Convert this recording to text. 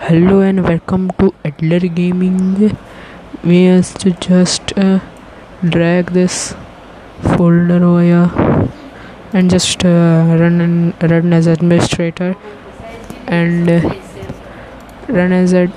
Hello and welcome to Adler Gaming. We have to just uh, drag this folder over here and just uh, run and run as administrator and uh, run as a